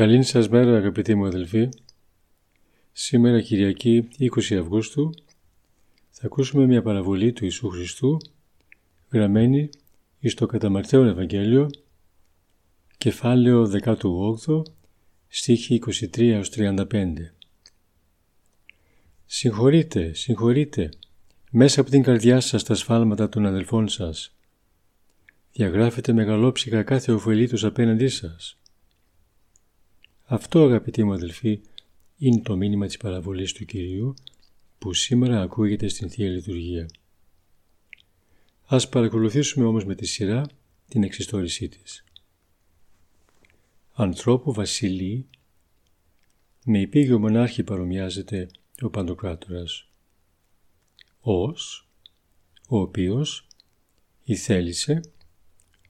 Καλή σας μέρα αγαπητοί μου αδελφοί. Σήμερα Κυριακή 20 Αυγούστου θα ακούσουμε μια παραβολή του Ιησού Χριστού γραμμένη εις το κατά Ευαγγέλιο κεφάλαιο 18 στίχη 23 35. Συγχωρείτε, συγχωρείτε μέσα από την καρδιά σας τα σφάλματα των αδελφών σας. Διαγράφετε μεγαλόψυχα κάθε ωφελή τους απέναντί σας αυτό αγαπητοί μου αδελφοί είναι το μήνυμα της παραβολής του Κυρίου που σήμερα ακούγεται στην Θεία Λειτουργία. Ας παρακολουθήσουμε όμως με τη σειρά την εξιστόρησή της. Ανθρώπου βασιλεί με υπήγειο μονάρχη παρομοιάζεται ο Παντοκράτορας. Ως, ο οποίος ηθέλησε,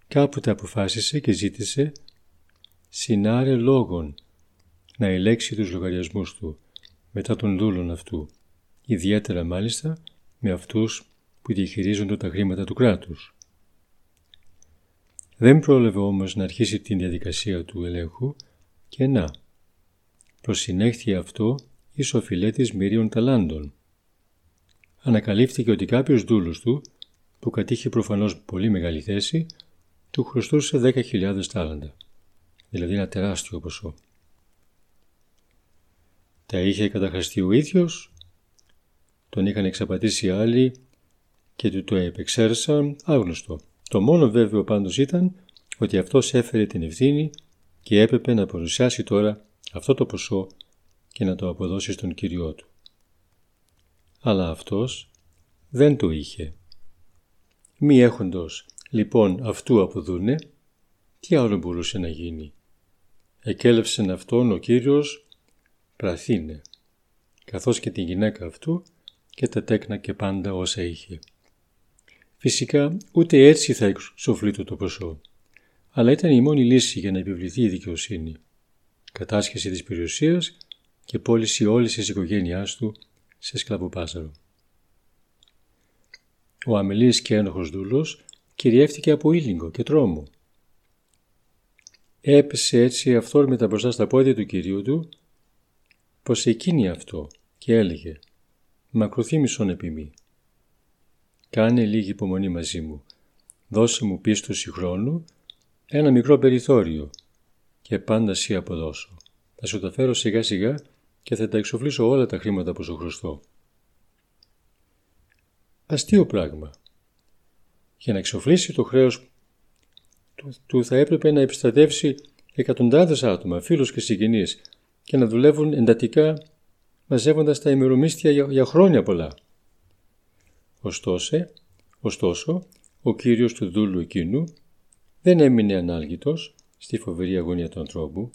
κάποτε αποφάσισε και ζήτησε συνάρε λόγων να ελέξει τους λογαριασμούς του μετά των δούλων αυτού, ιδιαίτερα μάλιστα με αυτούς που διαχειρίζονται τα χρήματα του κράτους. Δεν πρόλαβε όμως να αρχίσει την διαδικασία του ελέγχου και να, προσυνέχθη αυτό εις οφειλέτης μυρίων ταλάντων. Ανακαλύφθηκε ότι κάποιος δούλος του, που κατήχε προφανώς πολύ μεγάλη θέση, του χρωστούσε 10.000 τάλαντα, δηλαδή ένα τεράστιο ποσό. Τα είχε καταχραστεί ο ίδιος, τον είχαν εξαπατήσει άλλοι και του το επεξέρασαν άγνωστο. Το μόνο βέβαιο πάντως ήταν ότι αυτός έφερε την ευθύνη και έπρεπε να παρουσιάσει τώρα αυτό το ποσό και να το αποδώσει στον Κύριό του. Αλλά αυτός δεν το είχε. Μη έχοντος λοιπόν αυτού αποδούνε, τι άλλο μπορούσε να γίνει. Εκέλευσεν αυτόν ο Κύριος πραθύνε, καθώς και τη γυναίκα αυτού και τα τέκνα και πάντα όσα είχε. Φυσικά ούτε έτσι θα εξοφλεί το ποσό, αλλά ήταν η μόνη λύση για να επιβληθεί η δικαιοσύνη. Κατάσχεση της περιουσίας και πώληση όλης της οικογένειάς του σε σκλαβοπάσαρο. Ο αμελής και ένοχος δούλος κυριεύτηκε από ήλιγκο και τρόμο. Έπεσε έτσι αυθόρμητα μπροστά στα πόδια του κυρίου του πως εκείνη αυτό και έλεγε «Μακροθύμησον επί Κάνε λίγη υπομονή μαζί μου. Δώσε μου πίστοση χρόνου, ένα μικρό περιθώριο και πάντα σύ αποδώσω. Θα σου τα φέρω σιγά σιγά και θα τα εξοφλήσω όλα τα χρήματα που σου χρωστώ. Αστείο πράγμα. Για να εξοφλήσει το χρέος του θα έπρεπε να επιστρατεύσει εκατοντάδες άτομα, φίλους και συγγενείς και να δουλεύουν εντατικά μαζεύοντας τα ημερομίσθια για, χρόνια πολλά. Ωστόσο, ωστόσο, ο κύριος του δούλου εκείνου δεν έμεινε ανάλγητος στη φοβερή αγωνία του ανθρώπου,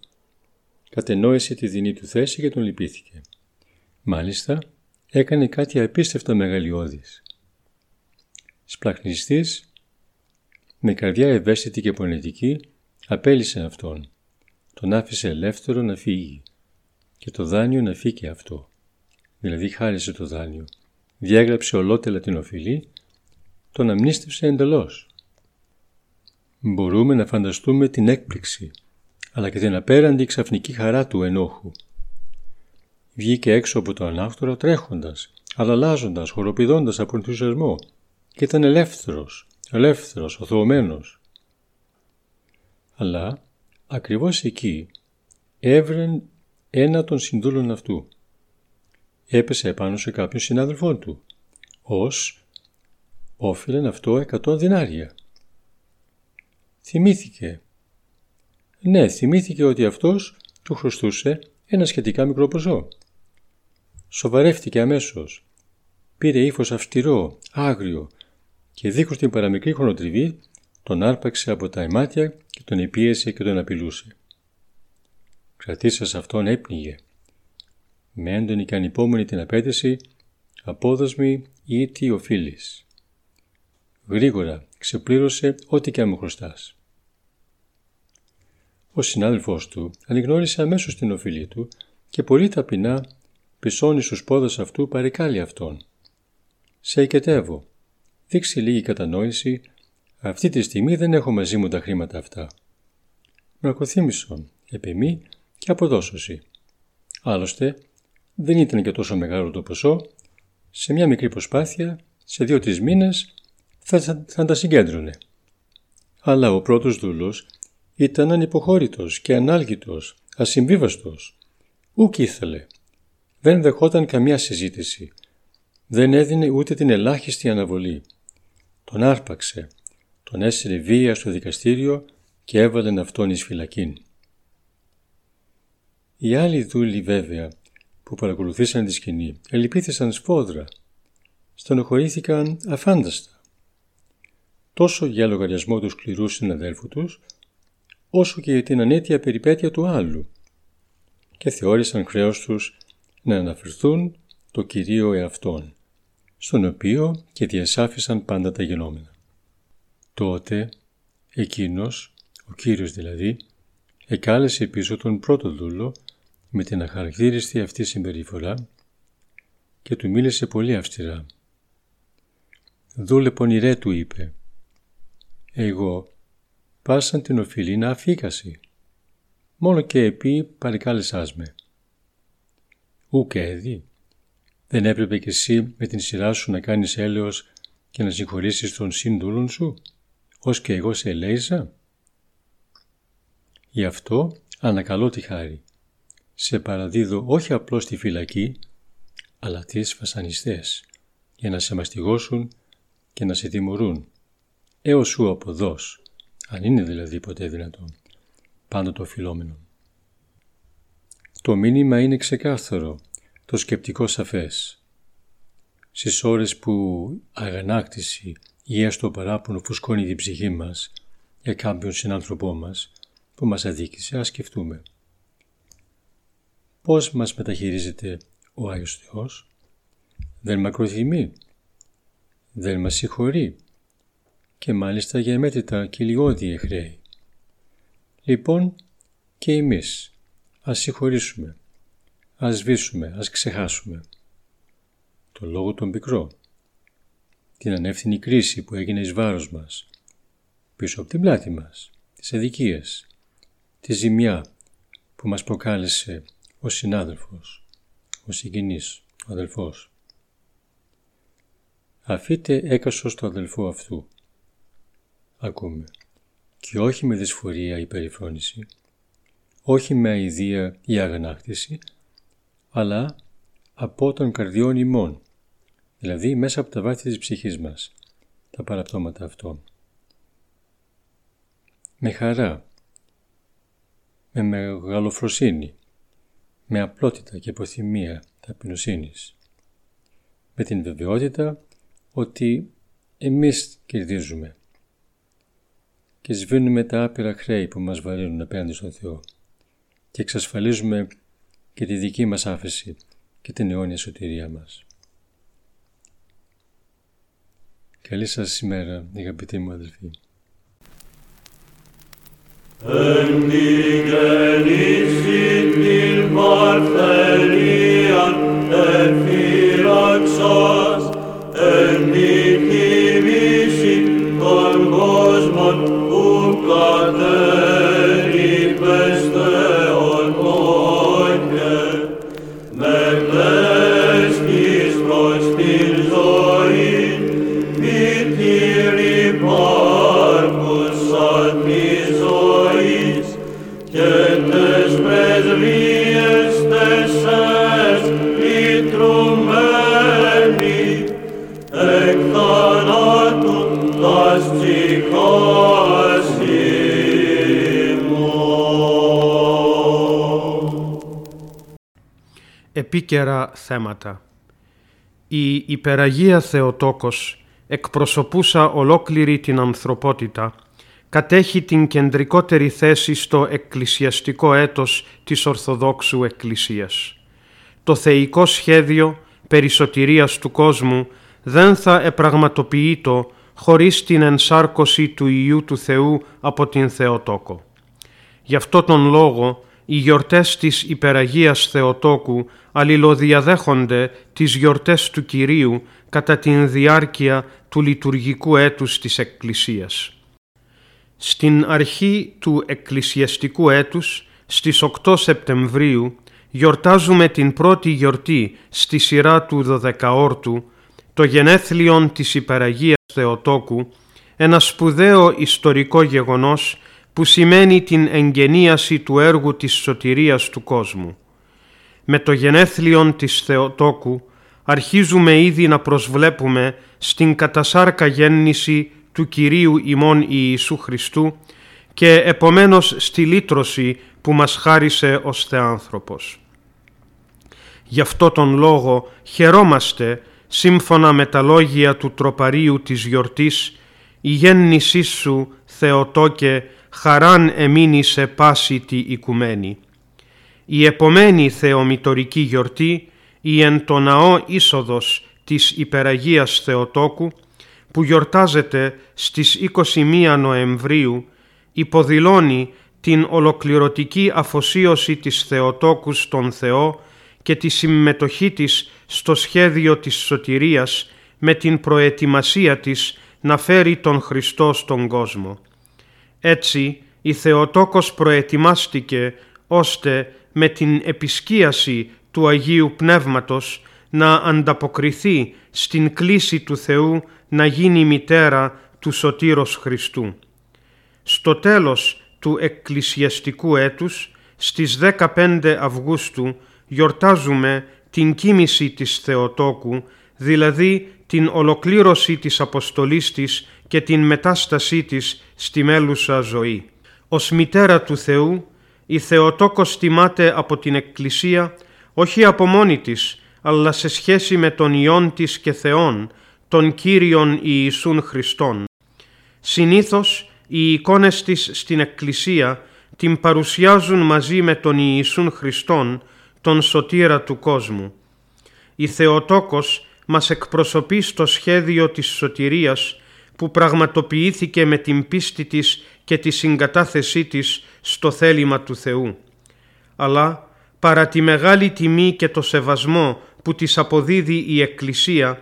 κατενόησε τη δινή του θέση και τον λυπήθηκε. Μάλιστα, έκανε κάτι απίστευτα μεγαλειώδης. Σπλαχνιστής, με καρδιά ευαίσθητη και πονετική, απέλησε αυτόν. Τον άφησε ελεύθερο να φύγει και το δάνειο να φύγει αυτό. Δηλαδή χάρισε το δάνειο, διέγραψε ολότελα την οφειλή, τον αμνίστευσε εντελώς. Μπορούμε να φανταστούμε την έκπληξη, αλλά και την απέραντη ξαφνική χαρά του ενόχου. Βγήκε έξω από το ανάκτορα τρέχοντας, αλλάζοντας, χοροπηδώντας από ενθουσιασμό και ήταν ελεύθερος, ελεύθερος, οθωωμένος. Αλλά ακριβώς εκεί έβρεν ένα των συνδούλων αυτού. Έπεσε επάνω σε κάποιον συνάδελφό του, ως όφιλεν αυτό εκατό δινάρια. Θυμήθηκε. Ναι, θυμήθηκε ότι αυτός του χρωστούσε ένα σχετικά μικρό ποσό. Σοβαρεύτηκε αμέσως. Πήρε ύφος αυστηρό, άγριο και δίχως την παραμικρή χρονοτριβή τον άρπαξε από τα αιμάτια και τον επίεσε και τον απειλούσε. Κρατήσας αυτόν έπνιγε. Με έντονη και ανυπόμονη την απέτηση, απόδοσμη ή τι οφείλεις. Γρήγορα ξεπλήρωσε ό,τι και αν μου χρωστάς. Ο συνάδελφός του ανεγνώρισε αμέσως την οφειλή του και πολύ ταπεινά πισώνει στους πόδες αυτού παρεκάλει αυτόν. «Σε οικετεύω. Δείξει λίγη κατανόηση. Αυτή τη στιγμή δεν έχω μαζί μου τα χρήματα αυτά». Μρακοθύμησον, επί και αποδόσωση. Άλλωστε, δεν ήταν και τόσο μεγάλο το ποσό. Σε μια μικρή προσπάθεια, σε δύο-τρεις μήνες, θα, θα τα συγκέντρωνε. Αλλά ο πρώτος δούλος ήταν ανυποχώρητος και ανάλγητος, ασυμβίβαστος. Ούκ ήθελε. Δεν δεχόταν καμιά συζήτηση. Δεν έδινε ούτε την ελάχιστη αναβολή. Τον άρπαξε. Τον έσυρε βία στο δικαστήριο και έβαλε αυτόν εις φυλακήν. Οι άλλοι δούλοι βέβαια που παρακολουθήσαν τη σκηνή ελυπήθησαν σφόδρα. Στενοχωρήθηκαν αφάνταστα. Τόσο για λογαριασμό του σκληρού συναδέλφου τους, όσο και για την ανέτεια περιπέτεια του άλλου και θεώρησαν χρέος τους να αναφερθούν το Κυρίο εαυτόν, στον οποίο και διασάφησαν πάντα τα γενόμενα. Τότε εκείνος, ο Κύριος δηλαδή, εκάλεσε πίσω τον πρώτο δούλο με την αχαρακτήριστη αυτή συμπεριφορά και του μίλησε πολύ αυστηρά. «Δούλε πονηρέ» του είπε «Εγώ πάσαν την οφειλή να αφήκαση. Μόνο και επί παρικάλεσάς με. Ούκ έδι. Δεν έπρεπε κι εσύ με την σειρά σου να κάνεις έλεος και να συγχωρήσεις τον σύντουλον σου, ως και εγώ σε ελέησα. Γι' αυτό ανακαλώ τη χάρη. Σε παραδίδω όχι απλώς στη φυλακή, αλλά τις βασανιστές, για να σε μαστιγώσουν και να σε τιμωρούν, έως σου αποδός αν είναι δηλαδή ποτέ δυνατόν, πάντα το οφειλόμενο. Το μήνυμα είναι ξεκάθαρο, το σκεπτικό σαφές. Στις ώρες που αγανάκτηση ή έστω παράπονο φουσκώνει την ψυχή μας για κάποιον συνάνθρωπό μας που μας αδίκησε, ας σκεφτούμε. Πώς μας μεταχειρίζεται ο Άγιος Θεός, δεν μακροθυμεί, δεν μας συγχωρεί, και μάλιστα για εμέτρητα και λιγόδια χρέη. Λοιπόν και εμείς ας συγχωρήσουμε, ας σβήσουμε, ας ξεχάσουμε. Το λόγο τον πικρό, την ανεύθυνη κρίση που έγινε εις βάρος μας, πίσω από την πλάτη μας, τις αδικίες, τη ζημιά που μας προκάλεσε ο συνάδελφος, ο συγγενής, ο αδελφός. Αφήτε έκασος το αδελφό αυτού ακούμε. Και όχι με δυσφορία ή περιφρόνηση, όχι με αηδία ή αγανάκτηση, αλλά από τον καρδιών ημών, δηλαδή μέσα από τα βάθη της ψυχής μας, τα παραπτώματα αυτών. Με χαρά, με μεγαλοφροσύνη, με απλότητα και αποθυμία ταπεινοσύνης, με την βεβαιότητα ότι εμείς κερδίζουμε και σβήνουμε τα άπειρα χρέη που μας βαρύνουν απέναντι στον Θεό και εξασφαλίζουμε και τη δική μας άφεση και την αιώνια σωτηρία μας. Καλή σας ημέρα, αγαπητοί μου αδελφοί. Εν mar feliz. Επίκαιρα θέματα. Η υπεραγία Θεοτόκος, εκπροσωπούσα ολόκληρη την ανθρωπότητα, κατέχει την κεντρικότερη θέση στο εκκλησιαστικό έτος της Ορθοδόξου Εκκλησίας. Το θεϊκό σχέδιο περισωτηρίας του κόσμου δεν θα επραγματοποιείτο χωρίς την ενσάρκωση του Ιού του Θεού από την Θεοτόκο. Γι' αυτό τον λόγο οι γιορτές της Υπεραγίας Θεοτόκου αλληλοδιαδέχονται τις γιορτές του Κυρίου κατά την διάρκεια του λειτουργικού έτους της Εκκλησίας. Στην αρχή του εκκλησιαστικού έτους, στις 8 Σεπτεμβρίου, γιορτάζουμε την πρώτη γιορτή στη σειρά του Δωδεκαόρτου, το γενέθλιον της Υπεραγίας Θεοτόκου, ένα σπουδαίο ιστορικό γεγονός που σημαίνει την εγγενίαση του έργου της σωτηρίας του κόσμου. Με το γενέθλιον της Θεοτόκου αρχίζουμε ήδη να προσβλέπουμε στην κατασάρκα γέννηση του Κυρίου ημών Ιησού Χριστού και επομένως στη λύτρωση που μας χάρισε ως Θεάνθρωπος. Γι' αυτό τον λόγο χαιρόμαστε σύμφωνα με τα λόγια του τροπαρίου της γιορτής «Η γέννησή σου, Θεοτόκε, χαράν εμείνει σε πάση τη οικουμένη». Η επομένη θεομητορική γιορτή, η εν το ναό είσοδος της Υπεραγίας Θεοτόκου, που γιορτάζεται στις 21 Νοεμβρίου, υποδηλώνει την ολοκληρωτική αφοσίωση της Θεοτόκου στον Θεό και τη συμμετοχή της στο σχέδιο της σωτηρίας με την προετοιμασία της να φέρει τον Χριστό στον κόσμο. Έτσι η Θεοτόκος προετοιμάστηκε ώστε με την επισκίαση του Αγίου Πνεύματος να ανταποκριθεί στην κλίση του Θεού να γίνει μητέρα του Σωτήρος Χριστού. Στο τέλος του εκκλησιαστικού έτους, στις 15 Αυγούστου, γιορτάζουμε την κίνηση της Θεοτόκου, δηλαδή την ολοκλήρωση της αποστολής της και την μετάστασή της στη μέλουσα ζωή. Ως μητέρα του Θεού, η Θεοτόκος τιμάται από την Εκκλησία όχι από μόνη της, αλλά σε σχέση με τον Υιόν της και Θεόν, τον Κύριον Ιησούν Χριστόν. Συνήθως οι εικόνες της στην Εκκλησία την παρουσιάζουν μαζί με τον Ιησούν Χριστόν, τον σωτήρα του κόσμου. Η Θεοτόκος μας εκπροσωπεί στο σχέδιο της σωτηρίας που πραγματοποιήθηκε με την πίστη της και τη συγκατάθεσή της στο θέλημα του Θεού. Αλλά παρά τη μεγάλη τιμή και το σεβασμό που της αποδίδει η Εκκλησία,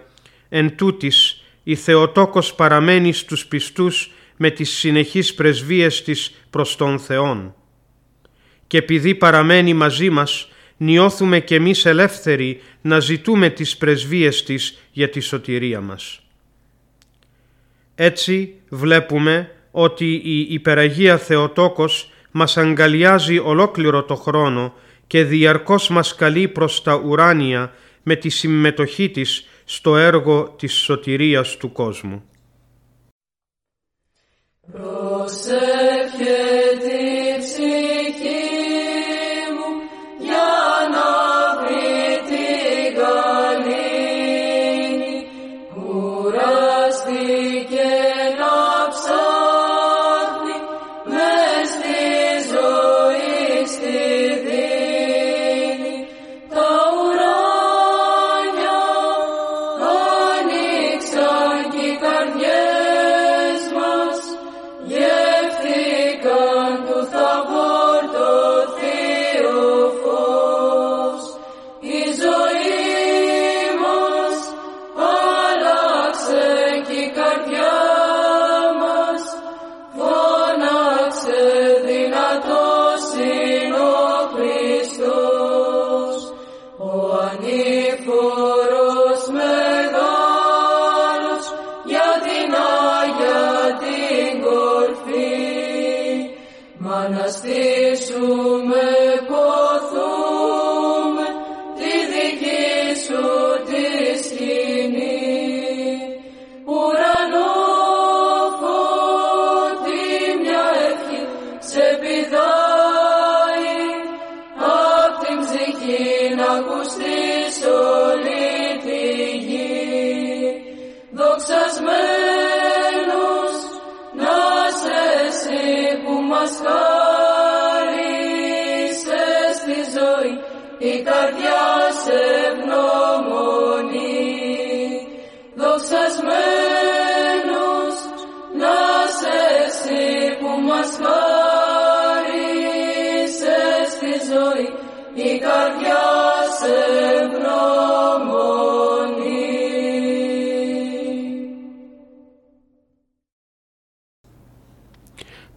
εν τούτης η Θεοτόκος παραμένει στους πιστούς με τις συνεχείς πρεσβείες της προς τον Θεόν. Και επειδή παραμένει μαζί μας, νιώθουμε κι εμείς ελεύθεροι να ζητούμε τις πρεσβείες της για τη σωτηρία μας. Έτσι βλέπουμε ότι η Υπεραγία Θεοτόκος μας αγκαλιάζει ολόκληρο το χρόνο και διαρκώς μας καλεί προς τα ουράνια με τη συμμετοχή της στο έργο της σωτηρίας του κόσμου. Agustin.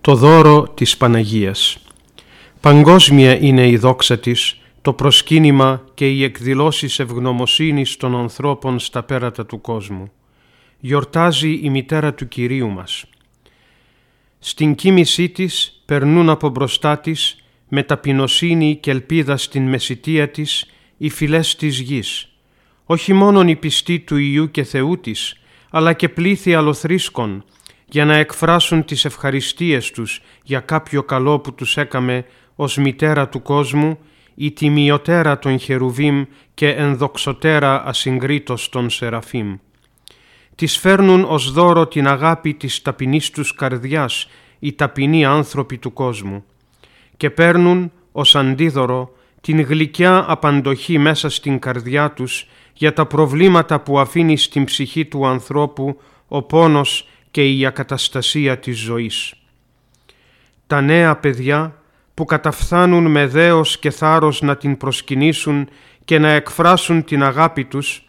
Το δώρο της Παναγίας. Παγκόσμια είναι η δόξα της, το προσκύνημα και οι εκδηλώσεις ευγνωμοσύνης των ανθρώπων στα πέρατα του κόσμου. Γιορτάζει η μητέρα του Κυρίου μας. Στην κοίμησή της περνούν από μπροστά της με ταπεινοσύνη και ελπίδα στην μεσητεία της οι φυλές της γης. Όχι μόνον οι πιστοί του Ιού και Θεού της, αλλά και πλήθη αλοθρίσκων, για να εκφράσουν τις ευχαριστίες τους για κάποιο καλό που τους έκαμε ως μητέρα του κόσμου ή τιμιωτέρα των χερουβίμ και ενδοξωτέρα ασυγκρίτως των σεραφίμ. Τις φέρνουν ως δώρο την αγάπη της ταπεινής τους καρδιάς οι ταπεινοί άνθρωποι του κόσμου και παίρνουν ως αντίδωρο την γλυκιά απαντοχή μέσα στην καρδιά τους για τα προβλήματα που αφήνει στην ψυχή του ανθρώπου ο πόνος και η ακαταστασία της ζωής. Τα νέα παιδιά που καταφθάνουν με δέος και θάρρος να την προσκυνήσουν και να εκφράσουν την αγάπη τους,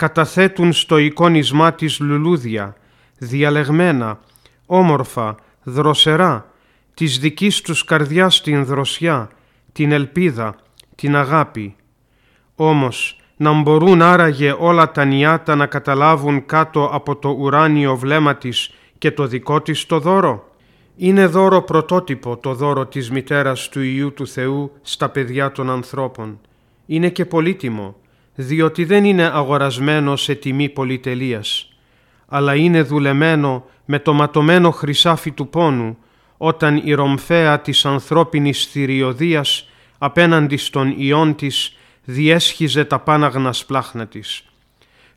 καταθέτουν στο εικόνισμά της λουλούδια, διαλεγμένα, όμορφα, δροσερά, της δικής τους καρδιάς την δροσιά, την ελπίδα, την αγάπη. Όμως να μπορούν άραγε όλα τα νιάτα να καταλάβουν κάτω από το ουράνιο βλέμμα της και το δικό της το δώρο; Είναι δώρο πρωτότυπο το δώρο της μητέρας του Ιού του Θεού στα παιδιά των ανθρώπων. Είναι και πολύτιμο, διότι δεν είναι αγορασμένο σε τιμή πολυτελείας, αλλά είναι δουλεμένο με το ματωμένο χρυσάφι του πόνου, όταν η ρομφαία της ανθρώπινης θηριωδίας απέναντι στον ιόν της διέσχιζε τα πάναγνα σπλάχνα της.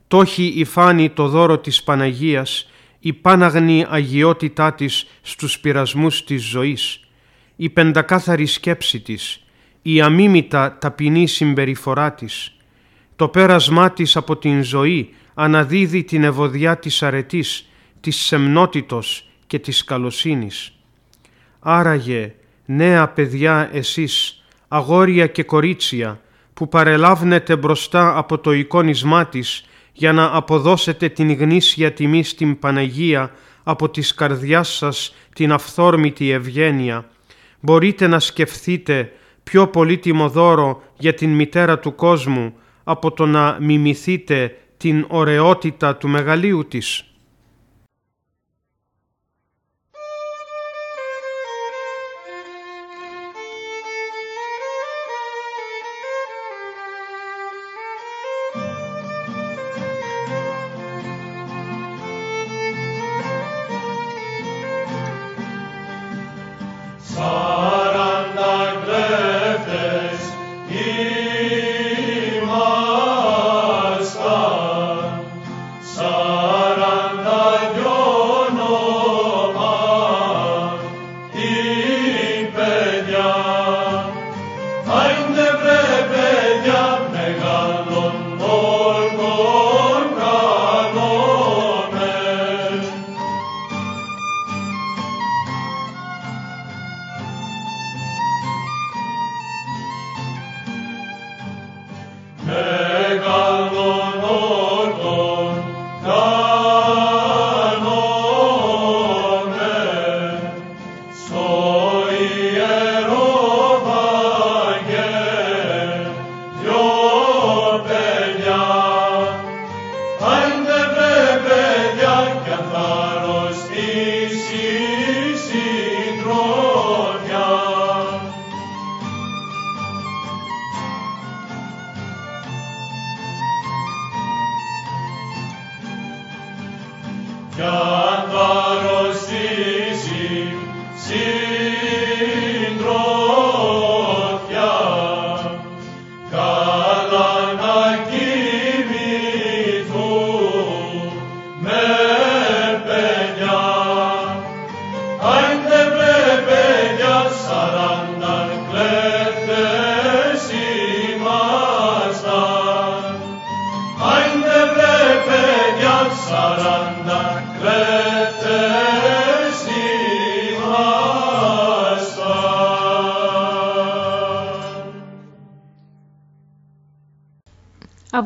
Τόχι υφάνει το δώρο της Παναγίας, η πάναγνη αγιότητά της στους πειρασμούς της ζωής, η πεντακάθαρη σκέψη της, η αμίμητα ταπεινή συμπεριφορά της, το πέρασμά της από την ζωή αναδίδει την ευωδιά της αρετής, της σεμνότητος και της καλοσύνης. Άραγε, νέα παιδιά εσείς, αγόρια και κορίτσια, που παρελάβνετε μπροστά από το εικόνισμά της για να αποδώσετε την γνήσια τιμή στην Παναγία από της καρδιάς σας την αυθόρμητη ευγένεια, μπορείτε να σκεφτείτε πιο πολύτιμο δώρο για την μητέρα του κόσμου από το να μιμηθείτε την ωραιότητα του μεγαλείου της.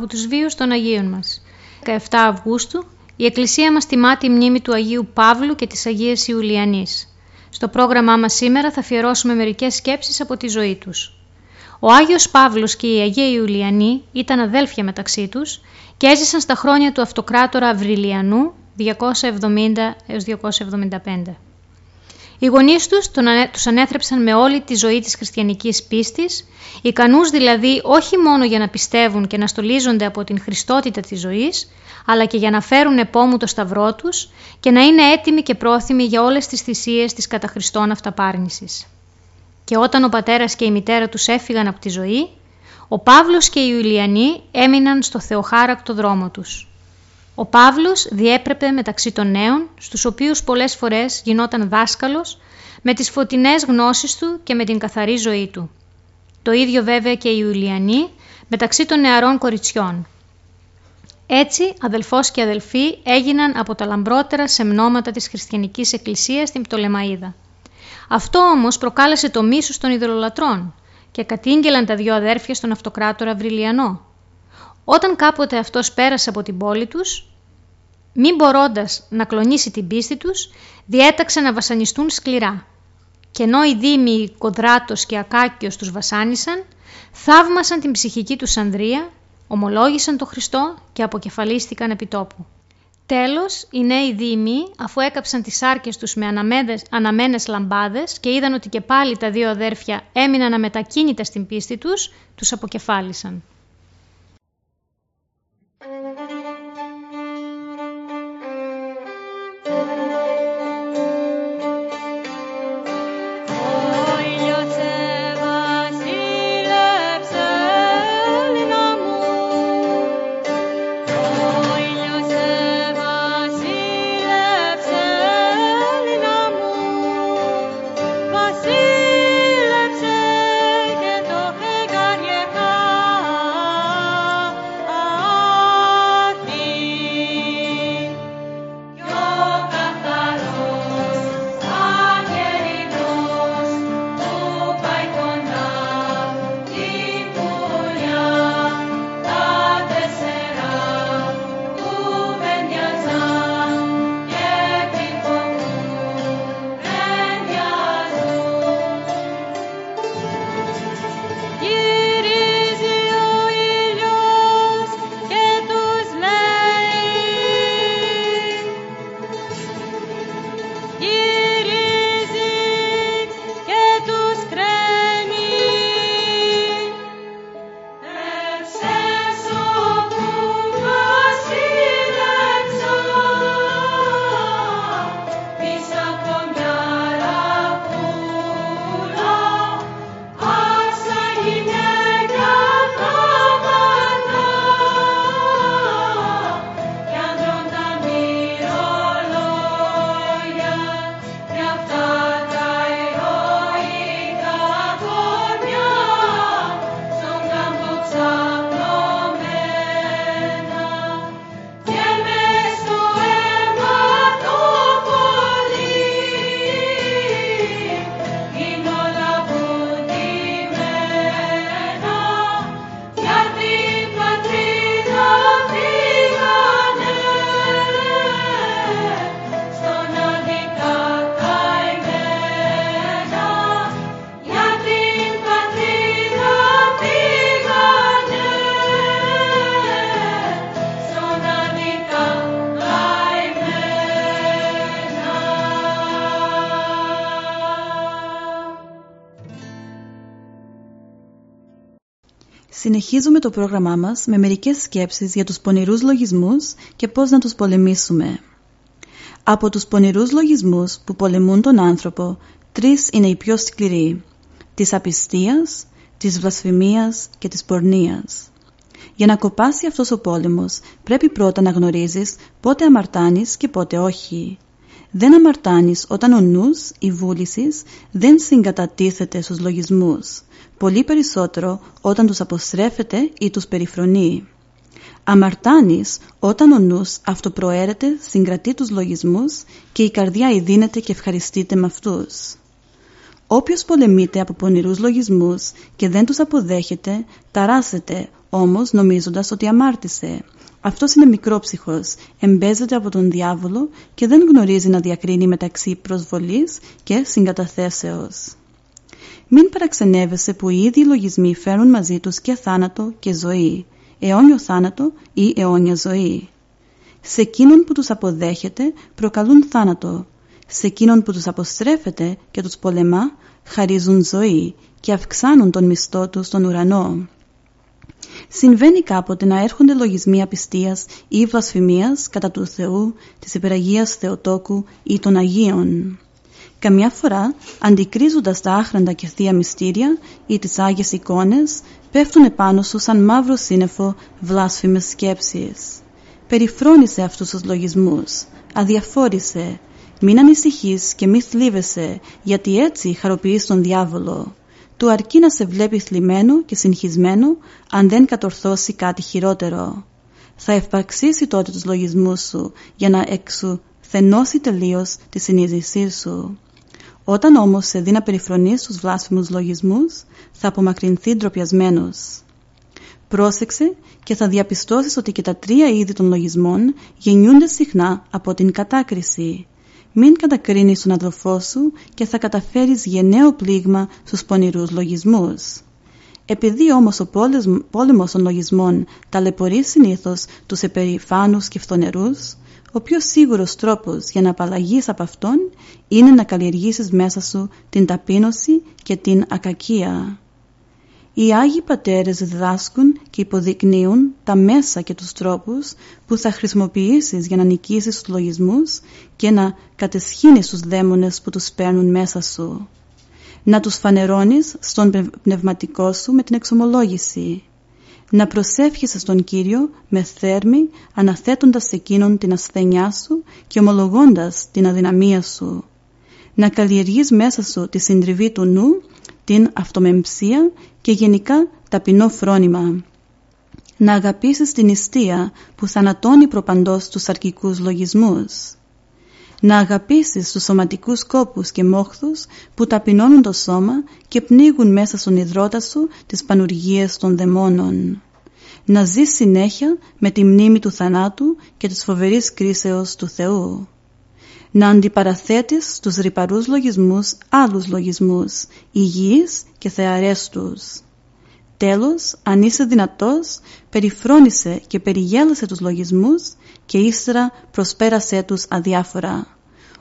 Από τους βίους των Αγίων μας. 17 Αυγούστου η Εκκλησία μας τιμά τη μνήμη του Αγίου Παύλου και της Αγίας Ιουλιανής. Στο πρόγραμμά μας σήμερα θα αφιερώσουμε μερικές σκέψεις από τη ζωή τους. Ο Άγιος Παύλος και η Αγία Ιουλιανή ήταν αδέλφια μεταξύ τους και έζησαν στα χρόνια του αυτοκράτορα Αυριλιανού 270 έως 275. Οι γονείς τους τους ανέθρεψαν με όλη τη ζωή της χριστιανικής πίστης, ικανούς δηλαδή όχι μόνο για να πιστεύουν και να στολίζονται από την χριστότητα της ζωής, αλλά και για να φέρουν επόμου το σταυρό τους και να είναι έτοιμοι και πρόθυμοι για όλες τις θυσίες της καταχριστών αυταπάρνησης. Και όταν ο πατέρας και η μητέρα τους έφυγαν από τη ζωή, ο Παύλος και οι Ιουλιανοί έμειναν στο θεοχάρακτο δρόμο τους. Ο Παύλος διέπρεπε μεταξύ των νέων, στους οποίους πολλές φορές γινόταν δάσκαλος, με τις φωτεινές γνώσεις του και με την καθαρή ζωή του. Το ίδιο βέβαια και οι Ιουλιανοί μεταξύ των νεαρών κοριτσιών. Έτσι, αδελφός και αδελφοί έγιναν από τα λαμπρότερα σεμνόματα της χριστιανικής εκκλησίας στην Πτολεμαίδα. Αυτό όμως προκάλεσε το μίσος των ιδωλολατρών και κατήγγελαν τα δυο αδέρφια στον αυτοκράτορα Βρυλιανό. Όταν κάποτε αυτός πέρασε από την πόλη τους, μην μπορώντας να κλονίσει την πίστη τους, διέταξε να βασανιστούν σκληρά. Και ενώ οι δήμοι Κοδράτος και Ακάκιος τους βασάνισαν, θαύμασαν την ψυχική τους Ανδρία, ομολόγησαν το Χριστό και αποκεφαλίστηκαν επί τόπου. Τέλος, οι νέοι δήμοι, αφού έκαψαν τις άρκες τους με αναμένες, αναμένες λαμπάδες και είδαν ότι και πάλι τα δύο αδέρφια έμειναν αμετακίνητα στην πίστη τους, τους αποκεφάλισαν. Συνεχίζουμε το πρόγραμμά μας με μερικές σκέψεις για τους πονηρούς λογισμούς και πώς να τους πολεμήσουμε. Από τους πονηρούς λογισμούς που πολεμούν τον άνθρωπο, τρεις είναι οι πιο σκληροί. Της απιστίας, της βλασφημίας και της πορνείας. Για να κοπάσει αυτός ο πόλεμος πρέπει πρώτα να γνωρίζεις πότε αμαρτάνεις και πότε όχι. Δεν αμαρτάνεις όταν ο νους, η βούλησης, δεν συγκατατίθεται στους λογισμούς πολύ περισσότερο όταν τους αποστρέφεται ή τους περιφρονεί. Αμαρτάνεις όταν ο νους αυτοπροαίρεται, συγκρατεί τους λογισμούς και η καρδιά ειδύνεται και ευχαριστείται με αυτούς. Όποιος πολεμείται από πονηρούς λογισμούς και δεν τους αποδέχεται, ταράσεται όμως νομίζοντας ότι αμάρτησε. Αυτός είναι μικρόψυχος, εμπέζεται από τον διάβολο και δεν γνωρίζει να διακρίνει μεταξύ προσβολής και συγκαταθέσεως. Μην παραξενεύεσαι που οι ίδιοι λογισμοί φέρουν μαζί τους και θάνατο και ζωή, αιώνιο θάνατο ή αιώνια ζωή. Σε εκείνον που τους αποδέχεται προκαλούν θάνατο, σε εκείνον που τους αποστρέφεται και τους πολεμά χαρίζουν ζωή και αυξάνουν τον μισθό τους στον ουρανό. Συμβαίνει κάποτε να έρχονται λογισμοί απιστίας ή βλασφημίας κατά του Θεού, της υπεραγίας Θεοτόκου ή των Αγίων. Καμιά φορά, αντικρίζοντας τα άχραντα και θεία μυστήρια ή τις Άγιες εικόνες, πέφτουν επάνω σου σαν μαύρο σύννεφο βλάσφημες σκέψεις. Περιφρόνησε αυτούς τους λογισμούς, αδιαφόρησε, μην ανησυχείς και μη θλίβεσαι, γιατί έτσι χαροποιείς τον διάβολο. Του αρκεί να σε βλέπεις θλιμμένο και συγχυσμένο, αν δεν κατορθώσει κάτι χειρότερο. Θα ευπαξίσει τότε τους λογισμούς σου, για να εξουθενώσει τελείως τη συνείδησή σου. Όταν όμως σε δει να περιφρονείς τους βλάσφημους λογισμούς, θα απομακρυνθεί ντροπιασμένος. Πρόσεξε και θα διαπιστώσεις ότι και τα τρία είδη των λογισμών γεννιούνται συχνά από την κατάκριση. Μην κατακρίνεις τον αδελφό σου και θα καταφέρεις γενναίο πλήγμα στους πονηρούς λογισμούς. Επειδή όμως ο πόλεμος των λογισμών ταλαιπωρεί συνήθως τους επερηφάνους και φθονερούς, ο πιο σίγουρος τρόπος για να απαλλαγείς από αυτόν είναι να καλλιεργήσεις μέσα σου την ταπείνωση και την ακακία. Οι Άγιοι Πατέρες διδάσκουν και υποδεικνύουν τα μέσα και τους τρόπους που θα χρησιμοποιήσεις για να νικήσεις τους λογισμούς και να κατεσχύνεις τους δαίμονες που τους παίρνουν μέσα σου. Να τους φανερώνεις στον πνευματικό σου με την εξομολόγηση. Να προσεύχεσαι στον Κύριο με θέρμη αναθέτοντας σε Εκείνον την ασθένειά σου και ομολογώντας την αδυναμία σου. Να καλλιεργείς μέσα σου τη συντριβή του νου την αυτομεμψία και γενικά ταπεινό φρόνημα. Να αγαπήσεις την ιστία που θανατώνει προπαντός τους αρκικούς λογισμούς. Να αγαπήσεις τους σωματικούς κόπους και μόχθους που ταπεινώνουν το σώμα και πνίγουν μέσα στον υδρότα σου τις πανουργίες των δαιμόνων. Να ζεις συνέχεια με τη μνήμη του θανάτου και της φοβερής κρίσεως του Θεού να αντιπαραθέτεις στους ρηπαρούς λογισμούς άλλους λογισμούς, υγιείς και θεαρέστους. Τέλος, αν είσαι δυνατός, περιφρόνησε και περιγέλασε τους λογισμούς και ύστερα προσπέρασέ τους αδιάφορα.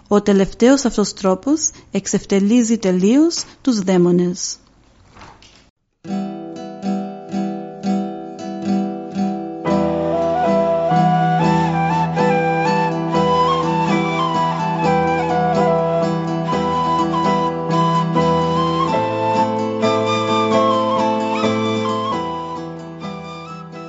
Ο τελευταίος αυτός τρόπος εξευτελίζει τελείως τους δαίμονες.